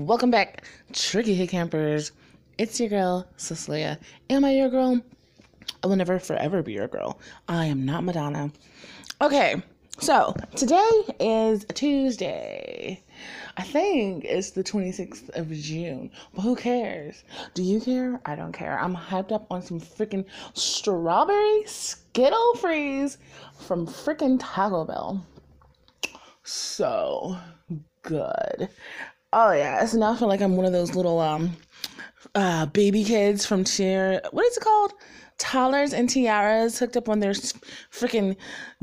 Welcome back, Tricky Hit Campers. It's your girl, Cecilia. Am I your girl? I will never forever be your girl. I am not Madonna. Okay, so today is Tuesday. I think it's the 26th of June, but who cares? Do you care? I don't care. I'm hyped up on some freaking strawberry Skittle Freeze from freaking Taco Bell. So good. Oh yeah, it's now I feel like I'm one of those little um uh baby kids from cheer. What is it called? Toddlers and tiaras hooked up on their freaking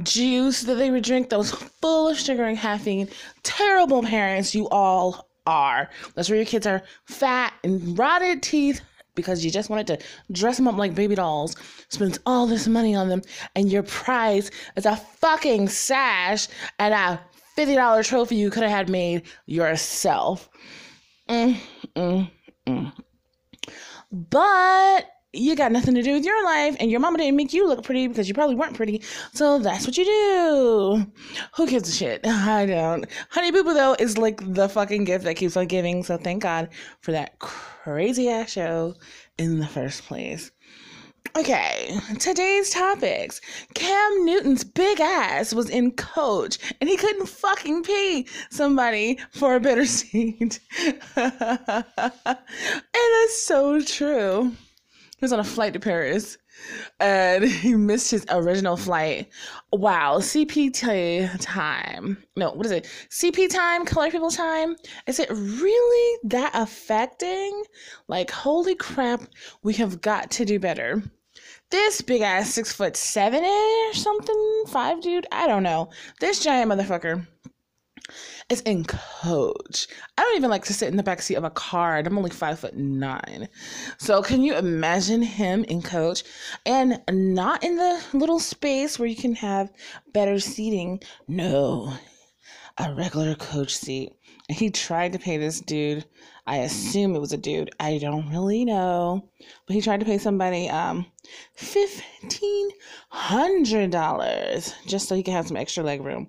juice that they would drink. that was full of sugar and caffeine. Terrible parents you all are. That's where your kids are fat and rotted teeth because you just wanted to dress them up like baby dolls, spends all this money on them, and your prize is a fucking sash and a $50 trophy you could have had made yourself. Mm, mm, mm. But you got nothing to do with your life, and your mama didn't make you look pretty because you probably weren't pretty. So that's what you do. Who gives a shit? I don't. Honey Boo Boo, though, is like the fucking gift that keeps on giving. So thank God for that crazy ass show in the first place. Okay, today's topics. Cam Newton's big ass was in coach and he couldn't fucking pay somebody for a better seat. and that's so true. He was on a flight to Paris and he missed his original flight. Wow, CPT time. No, what is it? CP time, color people time. Is it really that affecting? Like, holy crap, we have got to do better this big ass six foot seven ish something five dude i don't know this giant motherfucker is in coach. I don't even like to sit in the back seat of a car and i'm only five foot nine. So can you imagine him in coach and not in the little space where you can have better seating? No a regular coach seat. He tried to pay this dude I assume it was a dude. I don't really know. But he tried to pay somebody um fifteen hundred dollars just so he could have some extra leg room.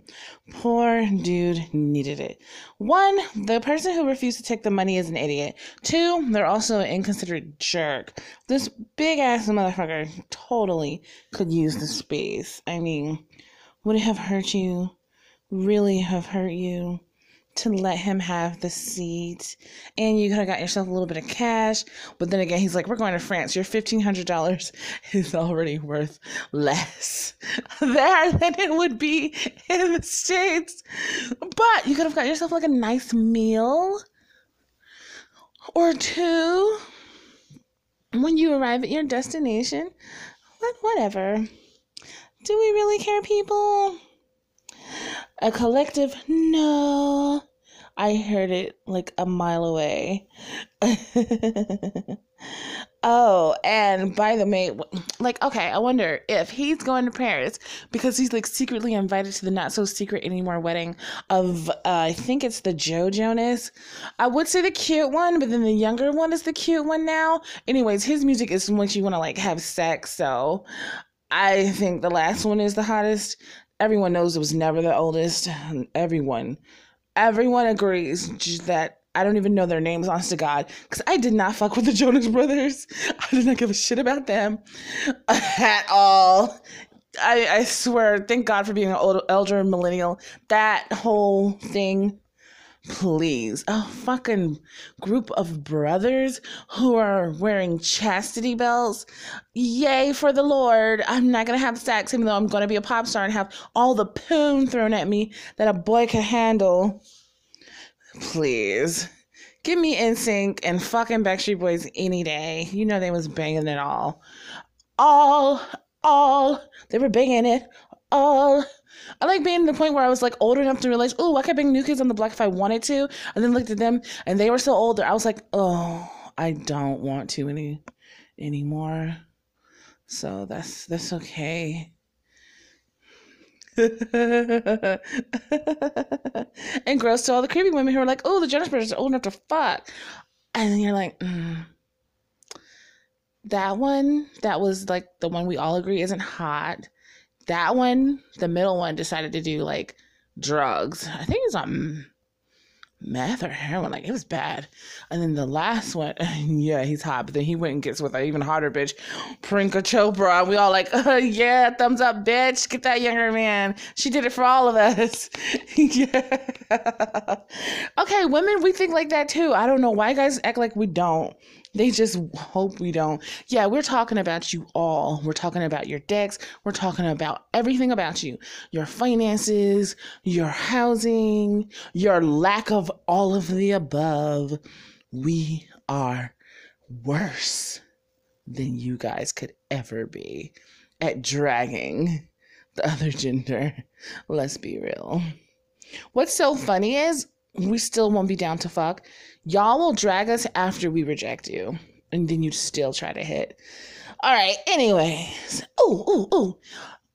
Poor dude needed it. One, the person who refused to take the money is an idiot. Two, they're also an inconsiderate jerk. This big ass motherfucker totally could use the space. I mean, would it have hurt you? Really have hurt you? To let him have the seat. And you could have got yourself a little bit of cash but then again he's like we're going to france. Your $1500 is already worth less there than it would be in the states. But you could have got yourself like a nice meal or two. When you arrive at your destination but whatever. Do we really care people a collective no. I heard it like a mile away. oh, and by the way, like, okay, I wonder if he's going to Paris because he's like secretly invited to the not so secret anymore wedding of, uh, I think it's the Joe Jonas. I would say the cute one, but then the younger one is the cute one now. Anyways, his music is once you want to like have sex, so I think the last one is the hottest everyone knows it was never the oldest. Everyone, everyone agrees that I don't even know their names, honest to God, because I did not fuck with the Jonas Brothers. I did not give a shit about them at all. I, I swear, thank God for being an old, elder millennial. That whole thing please. A fucking group of brothers who are wearing chastity belts? Yay for the lord. I'm not gonna have sex even though i'm gonna be a pop star and have all the poon thrown at me that a boy can handle. Please. Give me NSYNC and fucking backstreet boys any day. You know they was banging it all. All all they were banging it all I like being the point where I was like old enough to realize, oh, I could bring New Kids on the Block if I wanted to, and then looked at them and they were so older. I was like, oh, I don't want to any anymore. So that's that's okay. and gross to all the creepy women who are like, oh, the Jonas Brothers are old enough to fuck. And then you're like, mm. that one, that was like the one we all agree isn't hot that one, the middle one, decided to do like drugs. I think it's on meth or heroin. Like it was bad. And then the last one, yeah, he's hot. But then he went and gets with an even hotter bitch, Priyanka Chopra. And we all like, uh, yeah, thumbs up, bitch. Get that younger man. She did it for all of us. yeah. okay, women, we think like that too. I don't know why guys act like we don't. They just hope we don't. Yeah, we're talking about you all. We're talking about your decks. We're talking about everything about you your finances, your housing, your lack of all of the above. We are worse than you guys could ever be at dragging the other gender. Let's be real. What's so funny is we still won't be down to fuck. Y'all will drag us after we reject you, and then you still try to hit. All right, anyways. Oh, oh, oh.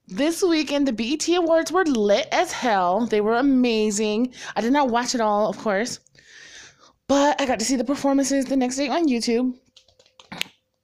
This weekend, the BET Awards were lit as hell. They were amazing. I did not watch it all, of course, but I got to see the performances the next day on YouTube.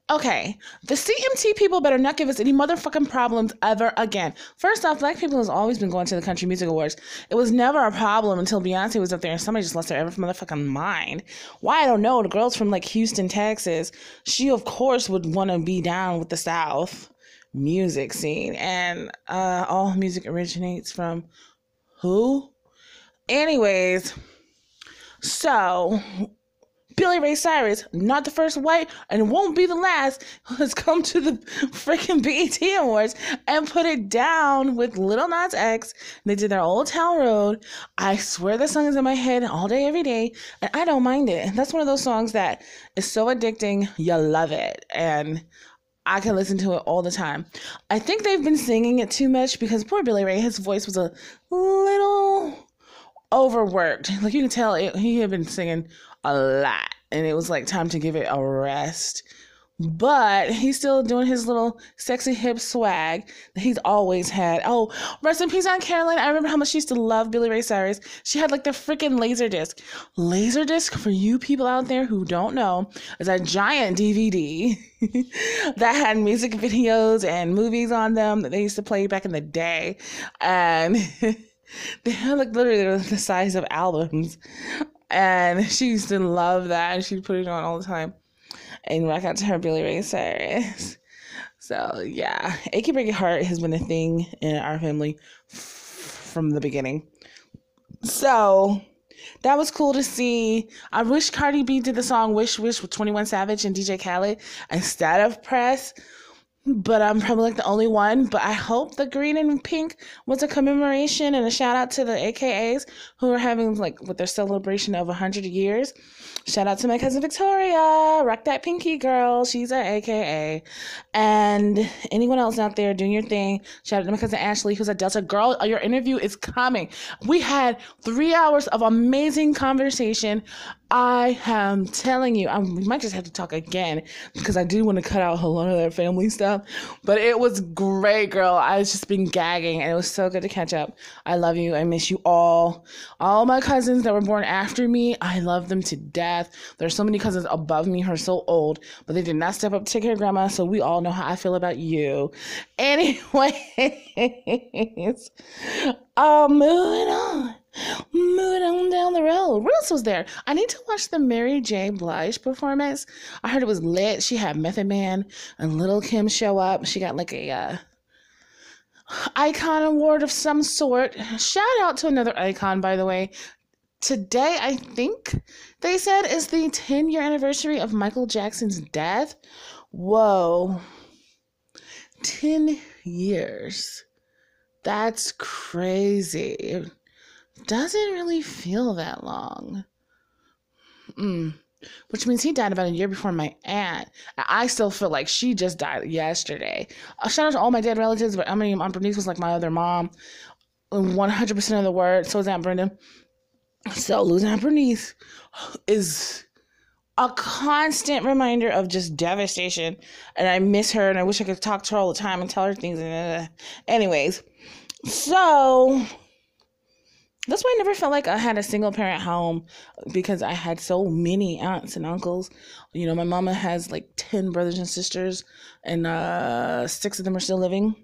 Okay, the CMT people better not give us any motherfucking problems ever again. First off, black people has always been going to the Country Music Awards. It was never a problem until Beyonce was up there and somebody just lost their ever motherfucking mind. Why I don't know. The girls from like Houston, Texas, she of course would want to be down with the South music scene, and uh, all music originates from who? Anyways, so Billy Ray Cyrus, not the first white and won't be the last, has come to the freaking BET Awards and put it down with Lil Nas X. They did their Old Town Road. I swear the song is in my head all day, every day, and I don't mind it. That's one of those songs that is so addicting, you love it. And I can listen to it all the time. I think they've been singing it too much because poor Billy Ray, his voice was a little overworked. Like you can tell, it, he had been singing a lot, and it was like time to give it a rest. But he's still doing his little sexy hip swag that he's always had. Oh, rest in peace, Aunt Caroline. I remember how much she used to love Billy Ray Cyrus. She had like the freaking laser disc. Laser disc, for you people out there who don't know, is a giant DVD that had music videos and movies on them that they used to play back in the day. And they had like literally the size of albums and she used to love that and she'd put it on all the time and rock out to her Billy Ray Cyrus. So yeah, achy breaky heart has been a thing in our family f- from the beginning. So that was cool to see. I wish Cardi B did the song Wish Wish with 21 Savage and DJ Khaled instead of Press but I'm probably like the only one. But I hope the green and pink was a commemoration and a shout out to the AKAs who are having like with their celebration of 100 years. Shout out to my cousin Victoria, rock that pinky girl. She's a AKA. And anyone else out there doing your thing, shout out to my cousin Ashley, who's a Delta girl. Your interview is coming. We had three hours of amazing conversation. I am telling you, I we might just have to talk again because I do want to cut out a lot of that family stuff. But it was great, girl. I was just been gagging, and it was so good to catch up. I love you. I miss you all. All my cousins that were born after me, I love them to death. There's so many cousins above me who are so old, but they did not step up to take care of grandma. So we all know how I feel about you. Anyways, uh, moving on. Moving on down the road. Else was there? I need to watch the Mary J. Blige performance. I heard it was lit. She had Method Man and Lil' Kim show up. She got like a uh, icon award of some sort. Shout out to another icon, by the way. Today, I think they said is the 10 year anniversary of Michael Jackson's death. Whoa. 10 years. That's crazy doesn't really feel that long. Mm. Which means he died about a year before my aunt. I still feel like she just died yesterday. Uh, shout out to all my dead relatives, but I mean, Aunt Bernice was like my other mom. 100% of the word. So is Aunt Brenda. So losing Aunt Bernice is a constant reminder of just devastation. And I miss her and I wish I could talk to her all the time and tell her things. Anyways, so that's why I never felt like I had a single parent home because I had so many aunts and uncles. You know, my mama has like 10 brothers and sisters, and uh, six of them are still living.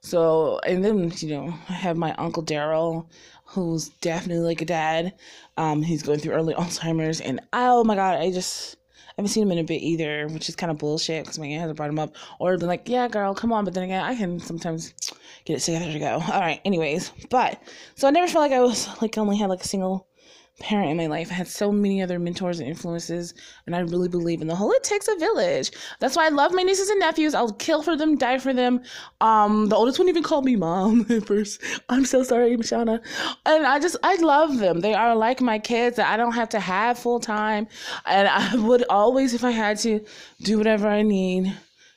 So, and then, you know, I have my uncle Daryl, who's definitely like a dad. Um, he's going through early Alzheimer's, and oh my god, I just I haven't seen him in a bit either, which is kind of bullshit because my aunt hasn't brought him up or been like, yeah, girl, come on. But then again, I can sometimes get it together to go. All right, anyways, but so I never felt like I was like only had like a single parent in my life. I had so many other mentors and influences, and I really believe in the whole it takes a village. That's why I love my nieces and nephews. I'll kill for them, die for them. Um, the oldest one even called me mom at first. I'm so sorry, Mashana. And I just I love them. They are like my kids that I don't have to have full time. And I would always, if I had to, do whatever I need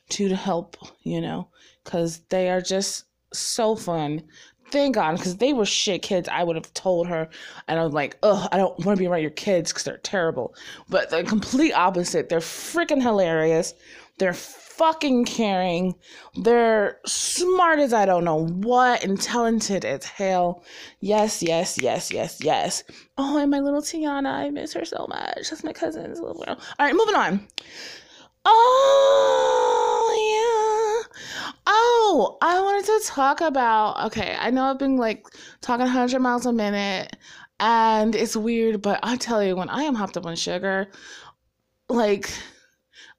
to to help, you know, because they are just so fun thank God, because they were shit kids. I would have told her, and I was like, ugh, I don't want to be around your kids because they're terrible. But the complete opposite. They're freaking hilarious. They're fucking caring. They're smart as I don't know what and talented as hell. Yes, yes, yes, yes, yes. Oh, and my little Tiana, I miss her so much. That's my cousin's little girl. All right, moving on. Oh. Oh, I wanted to talk about. Okay, I know I've been like talking 100 miles a minute and it's weird, but I tell you, when I am hopped up on sugar, like,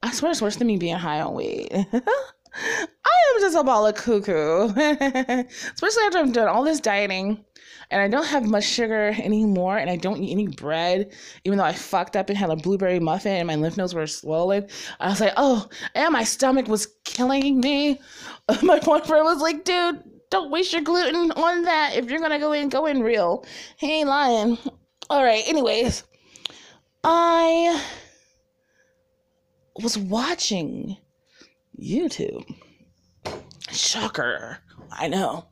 I swear it's worse than me being high on weed. I am just a ball of cuckoo, especially after I'm doing all this dieting and I don't have much sugar anymore, and I don't eat any bread, even though I fucked up and had a blueberry muffin and my lymph nodes were swollen. I was like, oh, and my stomach was killing me. My boyfriend was like, dude, don't waste your gluten on that. If you're gonna go in, go in real. He ain't lying. All right, anyways, I was watching YouTube. Shocker. I know.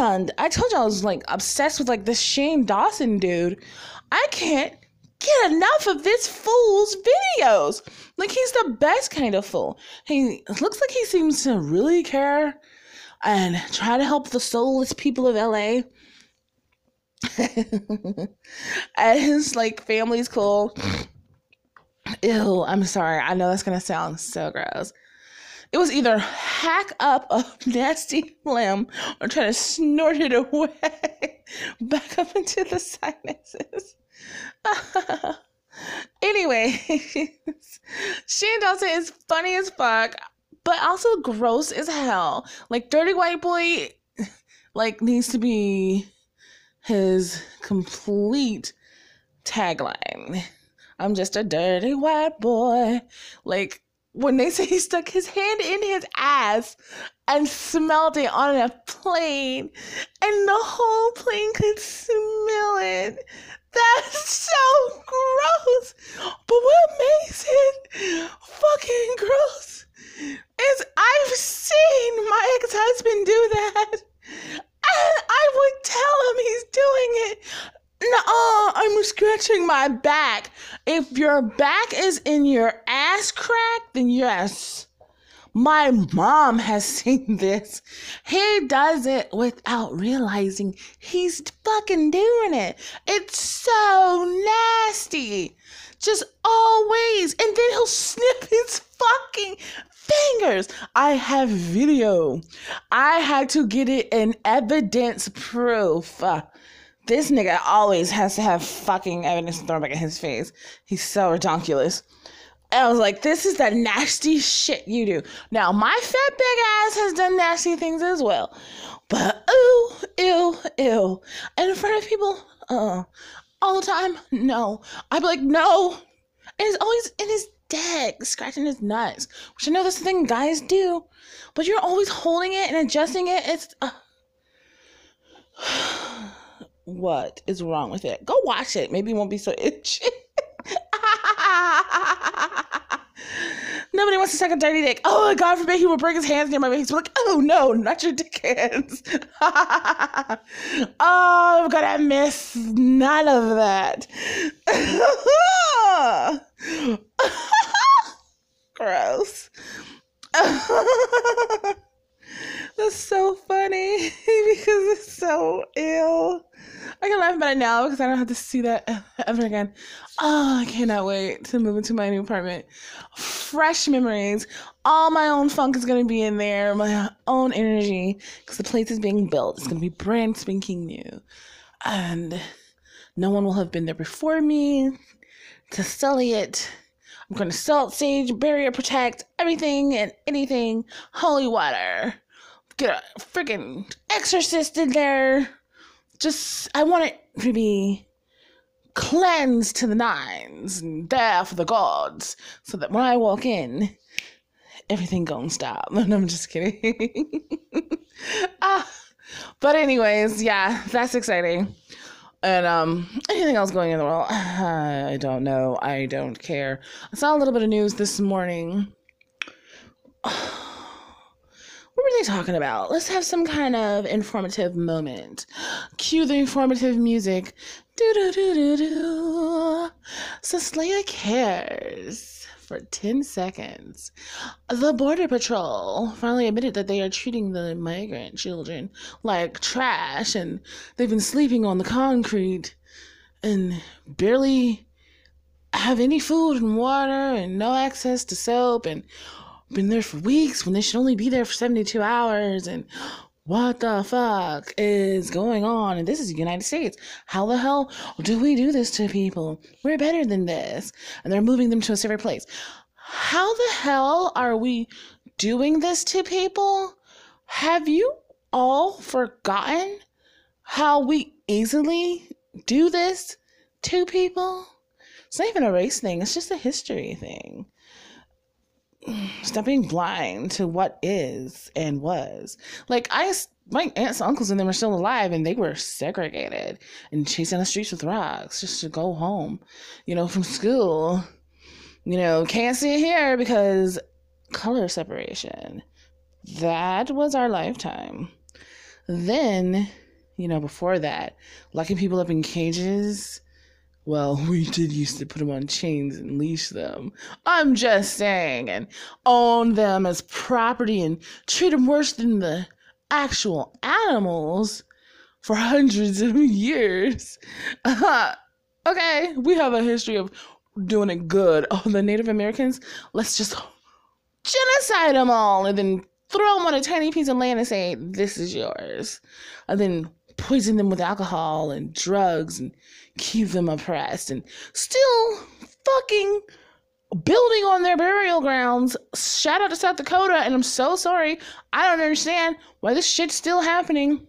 And I told you I was like obsessed with like this Shane Dawson dude. I can't get enough of this fool's videos. Like he's the best kind of fool. He looks like he seems to really care and try to help the soulless people of LA. and his like family's cool. Ew, I'm sorry. I know that's gonna sound so gross. It was either hack up a nasty limb or try to snort it away back up into the sinuses. anyway, Shane Dawson is funny as fuck, but also gross as hell. Like dirty white boy, like needs to be his complete tagline. I'm just a dirty white boy. Like when they say he stuck his hand in his ass and smelled it on a plane and the whole plane could smell it. That's so gross. But what makes it fucking gross is I've seen my ex-husband do that. And I would tell him he's doing it no, I'm scratching my back. If your back is in your ass crack, then yes. My mom has seen this. He does it without realizing he's fucking doing it. It's so nasty. Just always. And then he'll snip his fucking fingers. I have video. I had to get it in evidence proof. This nigga always has to have fucking evidence thrown back in his face. He's so ridiculous. I was like, this is the nasty shit you do. Now, my fat big ass has done nasty things as well. But, ooh, ew, ew. And in front of people, uh, all the time, no. I'd be like, no. And he's always in his dick, scratching his nuts. Which I know that's the thing guys do. But you're always holding it and adjusting it. It's, uh, what is wrong with it? Go watch it. Maybe it won't be so itchy. Nobody wants to suck a dirty dick. Oh, God forbid he would bring his hands near my face. Like, oh no, not your dick hands. oh, I'm gonna miss none of that. Gross. That's so funny because it's so ill. I can laugh about it now because I don't have to see that ever again. Oh, I cannot wait to move into my new apartment. Fresh memories. All my own funk is going to be in there, my own energy because the place is being built. It's going to be brand spanking new. and no one will have been there before me to sully it. I'm going to salt, sage, barrier protect, everything and anything, holy water. Get a freaking exorcist in there. Just, I want it to be cleansed to the nines and there for the gods so that when I walk in, everything gonna stop. And I'm just kidding. ah, but anyways, yeah, that's exciting. And um, anything else going in the world? I don't know. I don't care. I saw a little bit of news this morning. what were they talking about? Let's have some kind of informative moment. Cue the informative music. Do do do do do. Cecilia cares for 10 seconds. The Border Patrol finally admitted that they are treating the migrant children like trash and they've been sleeping on the concrete and barely have any food and water and no access to soap and been there for weeks when they should only be there for 72 hours and what the fuck is going on? And this is the United States. How the hell do we do this to people? We're better than this. And they're moving them to a safer place. How the hell are we doing this to people? Have you all forgotten how we easily do this to people? It's not even a race thing, it's just a history thing stop being blind to what is and was. Like I, my aunts, and uncles, and them are still alive, and they were segregated and chased chasing the streets with rocks just to go home, you know, from school. You know, can't see it here because color separation. That was our lifetime. Then, you know, before that, locking people up in cages well, we did used to put them on chains and leash them. I'm just saying, and own them as property and treat them worse than the actual animals for hundreds of years. Uh, okay, we have a history of doing it good. Oh, the Native Americans, let's just genocide them all and then throw them on a tiny piece of land and say, this is yours. And then poison them with alcohol and drugs and keep them oppressed and still fucking building on their burial grounds. Shout out to South Dakota, and I'm so sorry. I don't understand why this shit's still happening.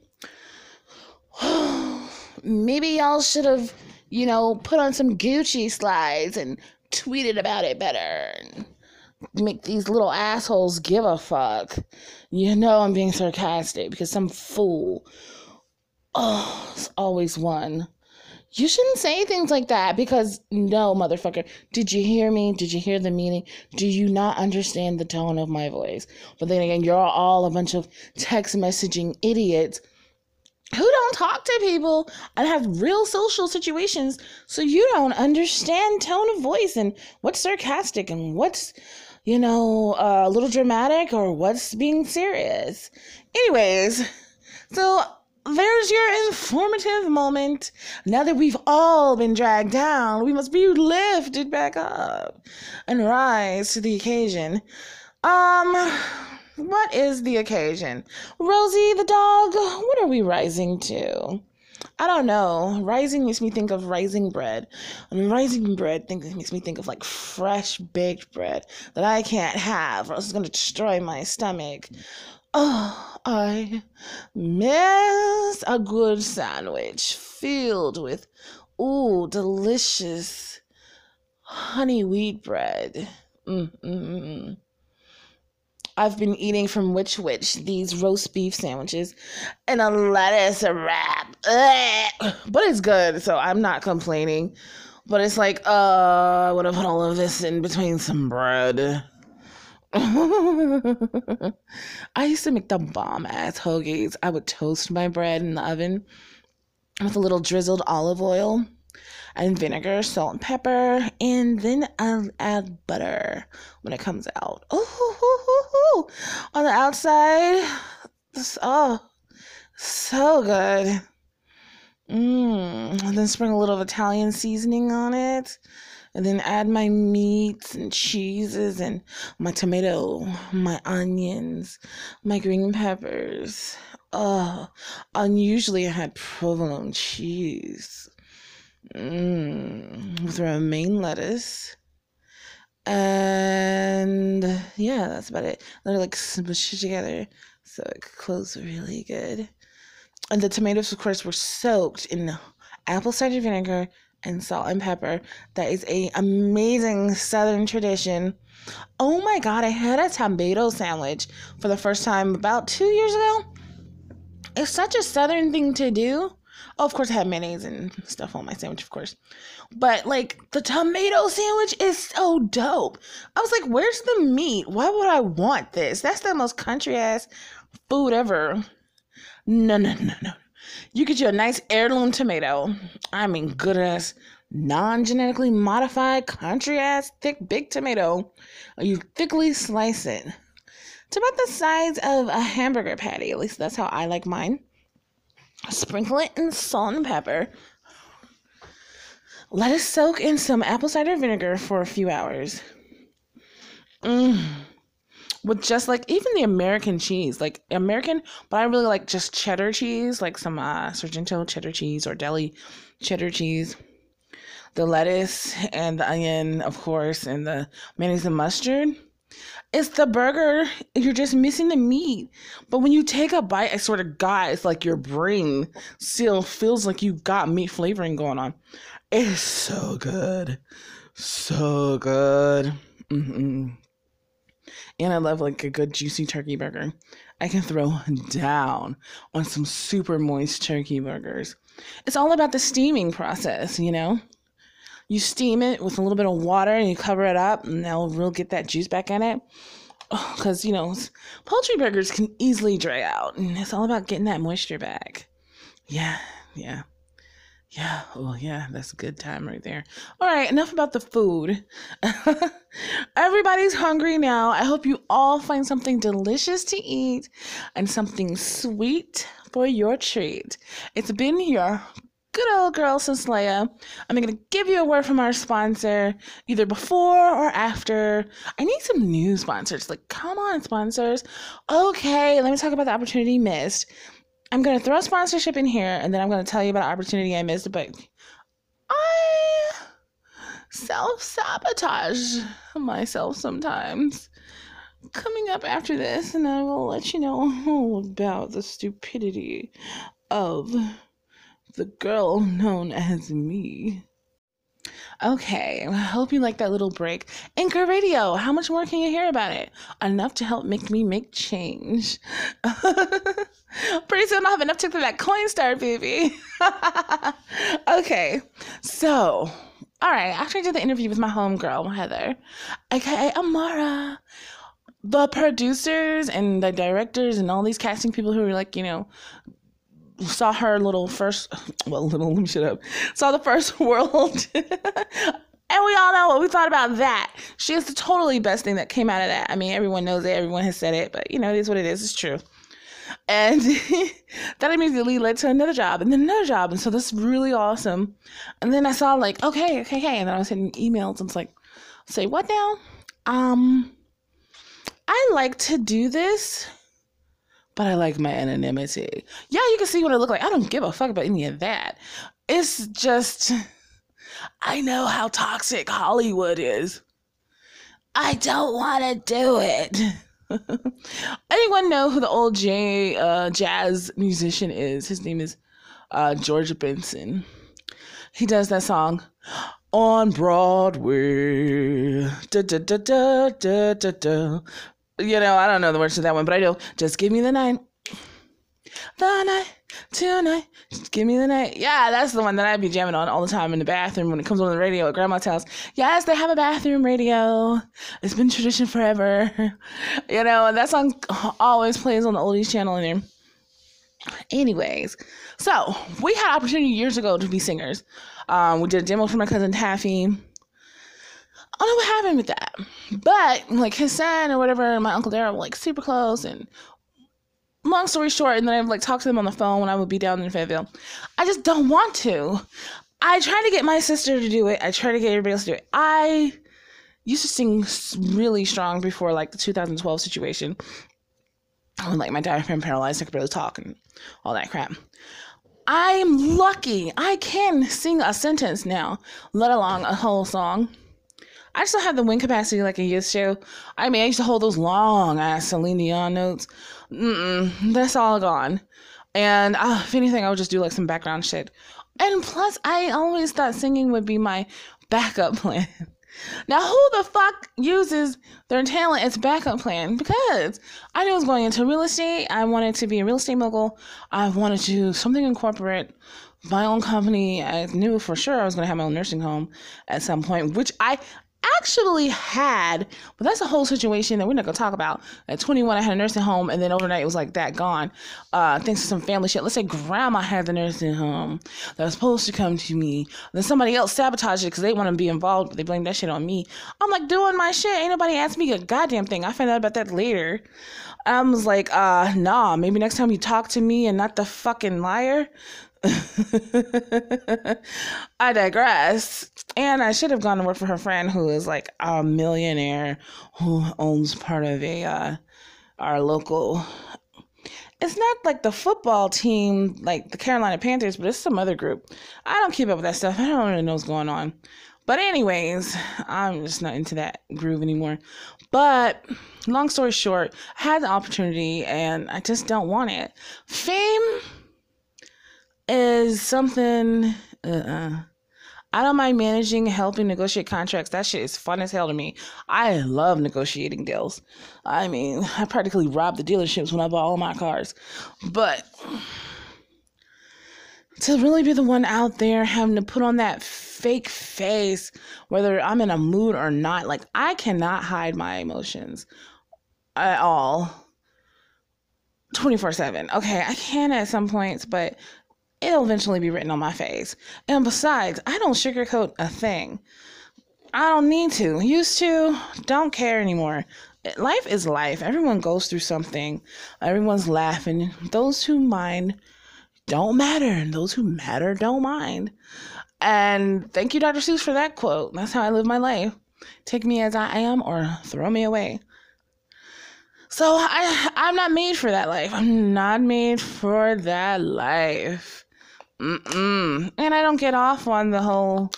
Maybe y'all should have, you know, put on some Gucci slides and tweeted about it better. And make these little assholes give a fuck. You know I'm being sarcastic because some fool. Oh, it's always one you shouldn't say things like that because no, motherfucker. Did you hear me? Did you hear the meaning? Do you not understand the tone of my voice? But then again, you're all a bunch of text messaging idiots who don't talk to people and have real social situations, so you don't understand tone of voice and what's sarcastic and what's, you know, uh, a little dramatic or what's being serious. Anyways, so there's your informative moment. Now that we've all been dragged down, we must be lifted back up and rise to the occasion. Um, what is the occasion? Rosie the dog, what are we rising to? I don't know. Rising makes me think of rising bread. And rising bread makes me think of like fresh baked bread that I can't have or else it's going to destroy my stomach. Oh, I miss a good sandwich filled with, ooh, delicious honey wheat bread. Mm-mm-mm. I've been eating from Which Wich these roast beef sandwiches and a lettuce wrap. Ugh. But it's good, so I'm not complaining. But it's like, uh, I would have put all of this in between some bread. I used to make the bomb ass hoagies. I would toast my bread in the oven with a little drizzled olive oil and vinegar, salt, and pepper, and then I'll add butter when it comes out. Oh, on the outside, oh, so good. Mmm. Then sprinkle a little Italian seasoning on it and then add my meats and cheeses and my tomato, my onions, my green peppers. Oh, unusually I had provolone cheese mm, with romaine lettuce. And yeah, that's about it. They're like smushed together so it close really good. And the tomatoes, of course, were soaked in apple cider vinegar and salt and pepper. That is a amazing Southern tradition. Oh my God, I had a tomato sandwich for the first time about two years ago. It's such a Southern thing to do. Oh, of course, I had mayonnaise and stuff on my sandwich, of course. But like the tomato sandwich is so dope. I was like, where's the meat? Why would I want this? That's the most country ass food ever. No, no, no, no. You get you a nice heirloom tomato. I mean, good ass, non genetically modified, country ass, thick, big tomato. You thickly slice it. It's about the size of a hamburger patty. At least that's how I like mine. Sprinkle it in salt and pepper. Let it soak in some apple cider vinegar for a few hours. Mmm with just like even the American cheese, like American, but I really like just cheddar cheese, like some uh, Sargento cheddar cheese or deli cheddar cheese. The lettuce and the onion, of course, and the mayonnaise and mustard. It's the burger. You're just missing the meat. But when you take a bite, I swear to God, it's like your brain still feels like you got meat flavoring going on. It's so good. So good. Mm-hmm and I love like a good juicy turkey burger. I can throw down on some super moist turkey burgers. It's all about the steaming process, you know? You steam it with a little bit of water and you cover it up, and that'll really get that juice back in it. Because, oh, you know, poultry burgers can easily dry out, and it's all about getting that moisture back. Yeah, yeah. Yeah, oh yeah, that's a good time right there. All right, enough about the food. Everybody's hungry now. I hope you all find something delicious to eat and something sweet for your treat. It's been your good old girl Cecilia. I'm going to give you a word from our sponsor, either before or after. I need some new sponsors. Like, come on, sponsors. Okay, let me talk about the opportunity missed. I'm going to throw sponsorship in here and then I'm going to tell you about an opportunity I missed, but I self sabotage myself sometimes. Coming up after this, and I will let you know all about the stupidity of the girl known as me. Okay, I hope you like that little break. Anchor Radio, how much more can you hear about it? Enough to help make me make change. Pretty soon I'll have enough to for that Coinstar, baby. okay, so, all right, after I did the interview with my homegirl, Heather, aka Amara, the producers and the directors and all these casting people who were like, you know, saw her little first, well, little, let me shut up, saw the first world. And we all know what we thought about that. She is the totally best thing that came out of that. I mean, everyone knows it, everyone has said it, but you know, it is what it is. It's true. And that immediately led to another job and then another job. And so this is really awesome. And then I saw like, okay, okay, okay. And then I was hitting emails and it's like, say what now? Um, I like to do this but I like my anonymity. Yeah, you can see what I look like. I don't give a fuck about any of that. It's just, I know how toxic Hollywood is. I don't want to do it. Anyone know who the old J uh, jazz musician is? His name is uh, George Benson. He does that song on Broadway. Da, da, da, da, da, da, da you know, I don't know the words to that one, but I know. Just give me the night. The night, tonight, give me the night. Yeah, that's the one that I'd be jamming on all the time in the bathroom when it comes on the radio at grandma's house. Yes, they have a bathroom radio. It's been tradition forever. You know, that song always plays on the oldies channel in there. Anyways, so we had opportunity years ago to be singers. Um, we did a demo for my cousin Taffy I don't know what happened with that. But like his son or whatever, my uncle Daryl like super close and long story short, and then I've like talked to them on the phone when I would be down in Fayetteville. I just don't want to. I try to get my sister to do it. I try to get everybody else to do it. I used to sing really strong before like the 2012 situation. I'm like my diaphragm paralyzed, I could barely talk and all that crap. I'm lucky I can sing a sentence now, let alone a whole song. I still have the wind capacity like a youth show. I mean, I used to hold those long ass Celine Dion notes. Mm-mm, that's all gone. And uh, if anything, I would just do like some background shit. And plus, I always thought singing would be my backup plan. Now, who the fuck uses their talent as backup plan? Because I knew I was going into real estate. I wanted to be a real estate mogul. I wanted to do something in corporate, my own company. I knew for sure I was going to have my own nursing home at some point, which I actually had, but that's a whole situation that we're not gonna talk about. At 21, I had a nursing home, and then overnight it was like that gone. Uh, thanks to some family shit. Let's say grandma had the nursing home that was supposed to come to me. Then somebody else sabotaged it because they want to be involved. But they blame that shit on me. I'm like doing my shit. Ain't nobody asked me a goddamn thing. I found out about that later. I was like, uh, nah. Maybe next time you talk to me and not the fucking liar. I digress. And I should have gone to work for her friend who is like a millionaire who owns part of a uh, our local it's not like the football team like the Carolina Panthers, but it's some other group. I don't keep up with that stuff. I don't really know what's going on. But anyways, I'm just not into that groove anymore. But long story short, I had the opportunity and I just don't want it. Fame is something. Uh, I don't mind managing, helping negotiate contracts. That shit is fun as hell to me. I love negotiating deals. I mean, I practically robbed the dealerships when I bought all my cars. But to really be the one out there having to put on that fake face, whether I'm in a mood or not, like I cannot hide my emotions at all. 24 7. Okay, I can at some points, but it'll eventually be written on my face. And besides, I don't sugarcoat a thing. I don't need to. Used to, don't care anymore. Life is life. Everyone goes through something. Everyone's laughing. Those who mind don't matter, and those who matter don't mind. And thank you, Dr. Seuss, for that quote. That's how I live my life. Take me as I am or throw me away. So I I'm not made for that life. I'm not made for that life. Mm-mm. And I don't get off on the whole,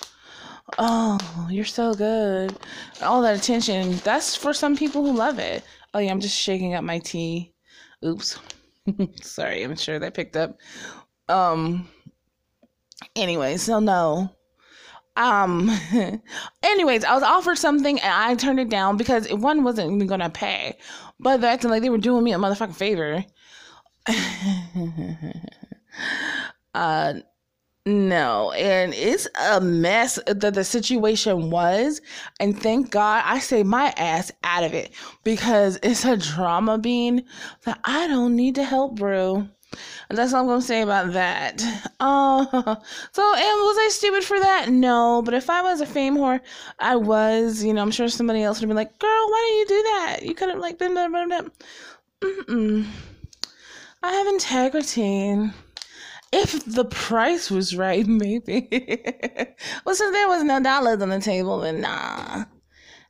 oh, you're so good. All that attention. That's for some people who love it. Oh, yeah, I'm just shaking up my tea. Oops. Sorry, I'm sure that picked up. Um, anyway, so no. Um, anyways, I was offered something and I turned it down because one wasn't even gonna pay, but they're acting like they were doing me a motherfucking favor. Uh, no, and it's a mess that the situation was. And thank God I saved my ass out of it because it's a drama bean that I don't need to help brew. And that's all I'm gonna say about that. Uh, so, and was I stupid for that? No, but if I was a fame whore, I was. You know, I'm sure somebody else would be like, "Girl, why didn't you do that? You could have like been blah blah blah." Mm-mm. I have integrity if the price was right, maybe. well, since there was no dollars on the table, then nah,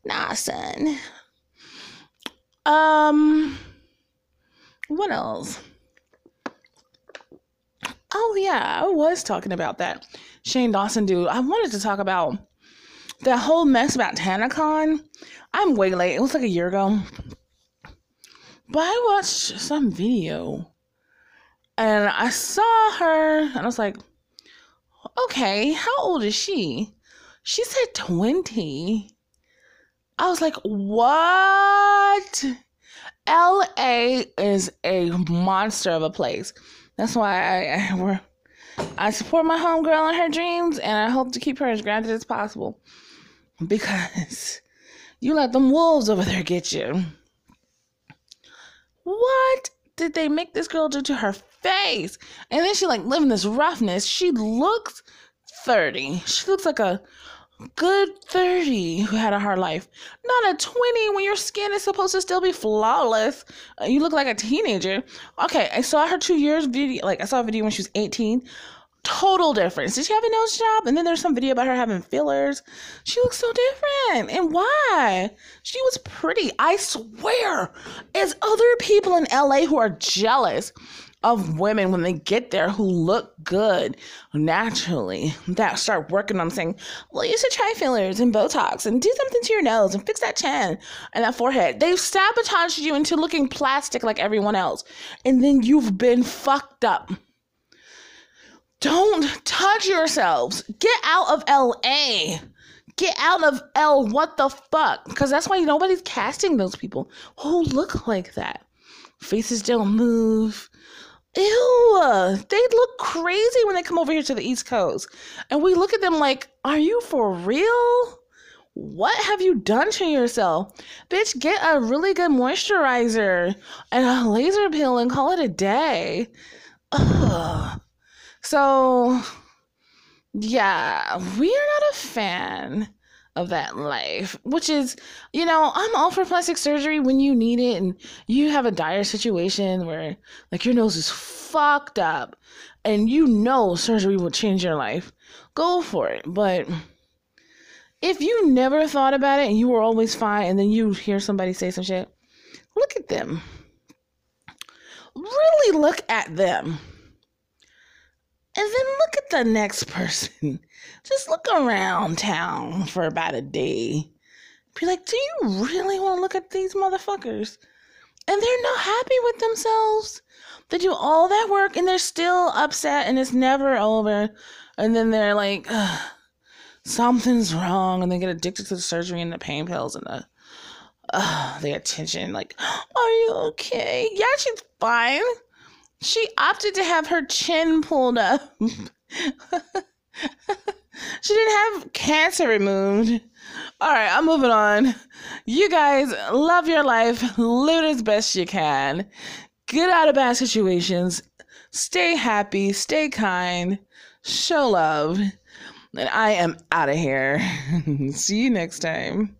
nah, son. Um, what else? Oh yeah, I was talking about that Shane Dawson dude. I wanted to talk about that whole mess about TanaCon. I'm way late. It was like a year ago. But I watched some video and I saw her and I was like, okay, how old is she? She said 20. I was like, what? LA is a monster of a place. That's why I, I, I support my homegirl in her dreams and I hope to keep her as grounded as possible. Because you let them wolves over there get you. What did they make this girl do to her face. And then she like living this roughness. She looks 30. She looks like a good 30 who had a hard life. Not a 20 when your skin is supposed to still be flawless. Uh, you look like a teenager. Okay, I saw her two years video. Like I saw a video when she was 18. Total difference. Did she have a nose job? And then there's some video about her having fillers. She looks so different. And why? She was pretty. I swear. As other people in LA who are jealous of women when they get there who look good naturally that start working on saying, well, you should try fillers and Botox and do something to your nose and fix that chin and that forehead. They've sabotaged you into looking plastic like everyone else. And then you've been fucked up. Don't touch yourselves. Get out of LA. Get out of L. What the fuck? Because that's why nobody's casting those people who look like that. Faces don't move. Ew, they look crazy when they come over here to the East Coast. And we look at them like, are you for real? What have you done to yourself? Bitch, get a really good moisturizer and a laser peel and call it a day. Ugh. So, yeah, we are not a fan of that life, which is, you know, I'm all for plastic surgery when you need it and you have a dire situation where, like, your nose is fucked up and you know surgery will change your life. Go for it. But if you never thought about it and you were always fine and then you hear somebody say some shit, look at them. Really look at them. And then look at the next person. Just look around town for about a day. Be like, do you really want to look at these motherfuckers? And they're not happy with themselves. They do all that work and they're still upset and it's never over. And then they're like, something's wrong. And they get addicted to the surgery and the pain pills and the, uh, the attention. Like, are you okay? Yeah, she's fine. She opted to have her chin pulled up. she didn't have cancer removed. All right, I'm moving on. You guys love your life, live it as best you can, get out of bad situations, stay happy, stay kind, show love. And I am out of here. See you next time.